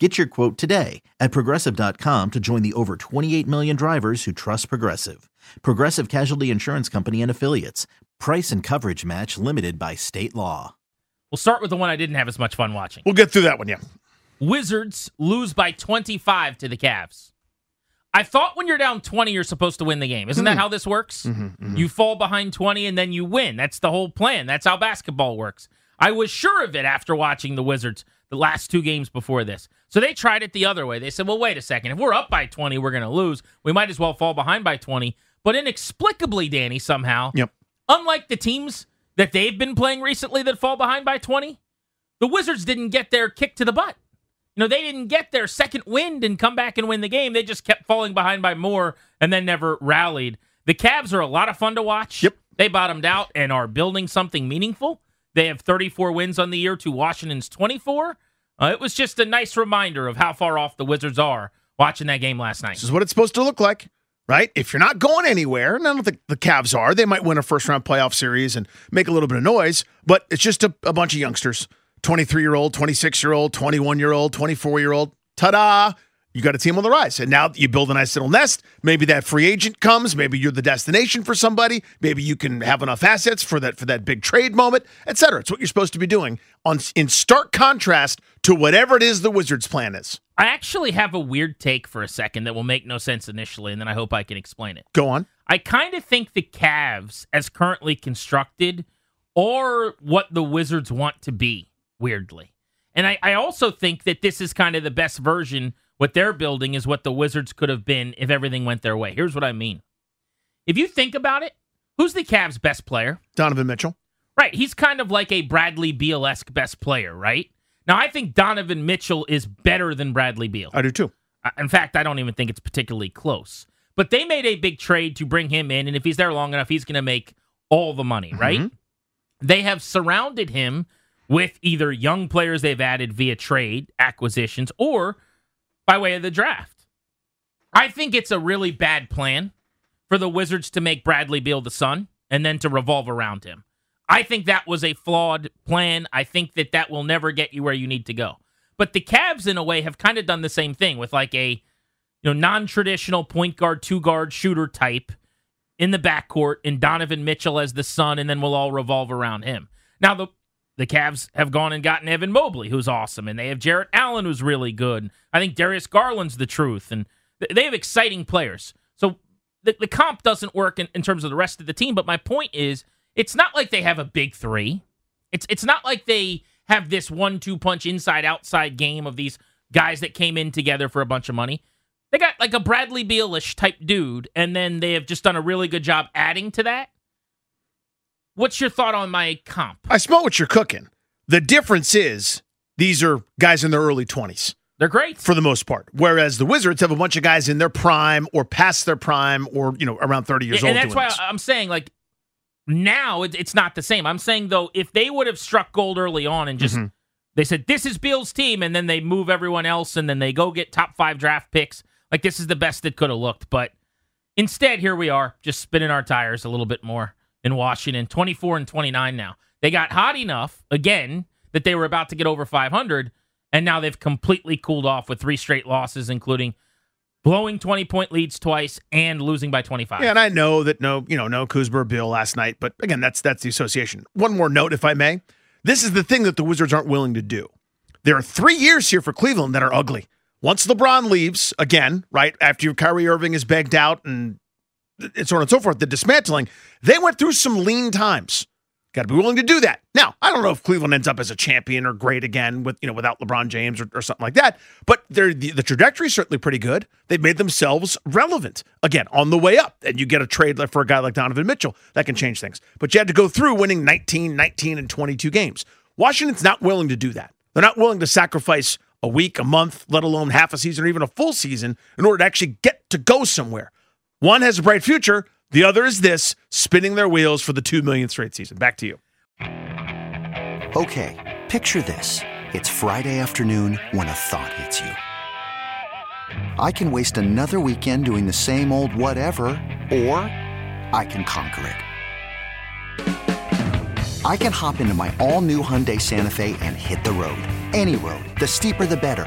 Get your quote today at progressive.com to join the over 28 million drivers who trust Progressive. Progressive Casualty Insurance Company and Affiliates. Price and coverage match limited by state law. We'll start with the one I didn't have as much fun watching. We'll get through that one, yeah. Wizards lose by 25 to the Cavs. I thought when you're down 20, you're supposed to win the game. Isn't that hmm. how this works? Mm-hmm, mm-hmm. You fall behind 20 and then you win. That's the whole plan. That's how basketball works. I was sure of it after watching the Wizards the last two games before this. So they tried it the other way. They said, well, wait a second. If we're up by 20, we're going to lose. We might as well fall behind by 20. But inexplicably, Danny, somehow, Yep. unlike the teams that they've been playing recently that fall behind by 20, the Wizards didn't get their kick to the butt. You know, they didn't get their second wind and come back and win the game. They just kept falling behind by more and then never rallied. The Cavs are a lot of fun to watch. Yep. They bottomed out and are building something meaningful. They have 34 wins on the year to Washington's 24. Uh, it was just a nice reminder of how far off the Wizards are watching that game last night. This is what it's supposed to look like, right? If you're not going anywhere, and I don't think the Cavs are, they might win a first round playoff series and make a little bit of noise, but it's just a, a bunch of youngsters 23 year old, 26 year old, 21 year old, 24 year old. Ta da! You got a team on the rise. And now you build a nice little nest. Maybe that free agent comes. Maybe you're the destination for somebody. Maybe you can have enough assets for that for that big trade moment, et cetera. It's what you're supposed to be doing on in stark contrast to whatever it is the Wizards' plan is. I actually have a weird take for a second that will make no sense initially, and then I hope I can explain it. Go on. I kind of think the Cavs, as currently constructed, are what the Wizards want to be, weirdly. And I, I also think that this is kind of the best version. What they're building is what the Wizards could have been if everything went their way. Here's what I mean. If you think about it, who's the Cavs' best player? Donovan Mitchell. Right. He's kind of like a Bradley Beal esque best player, right? Now, I think Donovan Mitchell is better than Bradley Beal. I do too. In fact, I don't even think it's particularly close. But they made a big trade to bring him in, and if he's there long enough, he's going to make all the money, mm-hmm. right? They have surrounded him with either young players they've added via trade acquisitions or by way of the draft. I think it's a really bad plan for the Wizards to make Bradley Beal the sun and then to revolve around him. I think that was a flawed plan. I think that that will never get you where you need to go. But the Cavs, in a way, have kind of done the same thing with like a you know non-traditional point guard, two guard shooter type in the backcourt, and Donovan Mitchell as the sun, and then we'll all revolve around him. Now the the Cavs have gone and gotten Evan Mobley, who's awesome, and they have Jarrett Allen, who's really good. I think Darius Garland's the truth, and they have exciting players. So the, the comp doesn't work in, in terms of the rest of the team. But my point is, it's not like they have a big three. It's it's not like they have this one-two punch inside-outside game of these guys that came in together for a bunch of money. They got like a Bradley Bealish type dude, and then they have just done a really good job adding to that. What's your thought on my comp? I smell what you're cooking. The difference is these are guys in their early 20s They're great. for the most part, whereas the Wizards have a bunch of guys in their prime or past their prime or, you know, around 30 years and old. And that's why this. I'm saying like now it's not the same. I'm saying though, if they would have struck gold early on and just Mm-hmm. they said this is Beal's team, and then they move everyone else, and then they go get top five draft picks, like this is the best that could have looked. But instead, here we are, just spinning our tires a little bit more in Washington, 24 and 29 now. They got hot enough again that they were about to get over 500, and now they've completely cooled off with three straight losses, including blowing 20 point leads twice and losing by 25. Yeah, and I know that no, you know, no Kuzma Beal last night, but again, that's that's the association. One more note, if I may. This is the thing that the Wizards aren't willing to do. There are three years here for Cleveland that are ugly. Once LeBron leaves, again, right after Kyrie Irving is begged out and and so on and so forth, the dismantling, they went through some lean times. Got to be willing to do that. Now, I don't know if Cleveland ends up as a champion or great again with you know without LeBron James or, or something like that, but they're the, the trajectory is certainly pretty good. They've made themselves relevant again on the way up, and you get a trade for a guy like Donovan Mitchell that can change things. But you had to go through winning 19, 19, and 22 games. Washington's not willing to do that. They're not willing to sacrifice a week, a month, let alone half a season or even a full season in order to actually get to go somewhere. One has a bright future. The other is this spinning their wheels for the two millionth straight season. Back to you. Okay, picture this. It's Friday afternoon when a thought hits you. I can waste another weekend doing the same old whatever, or I can conquer it. I can hop into my all new Hyundai Santa Fe and hit the road. Any road. The steeper, the better.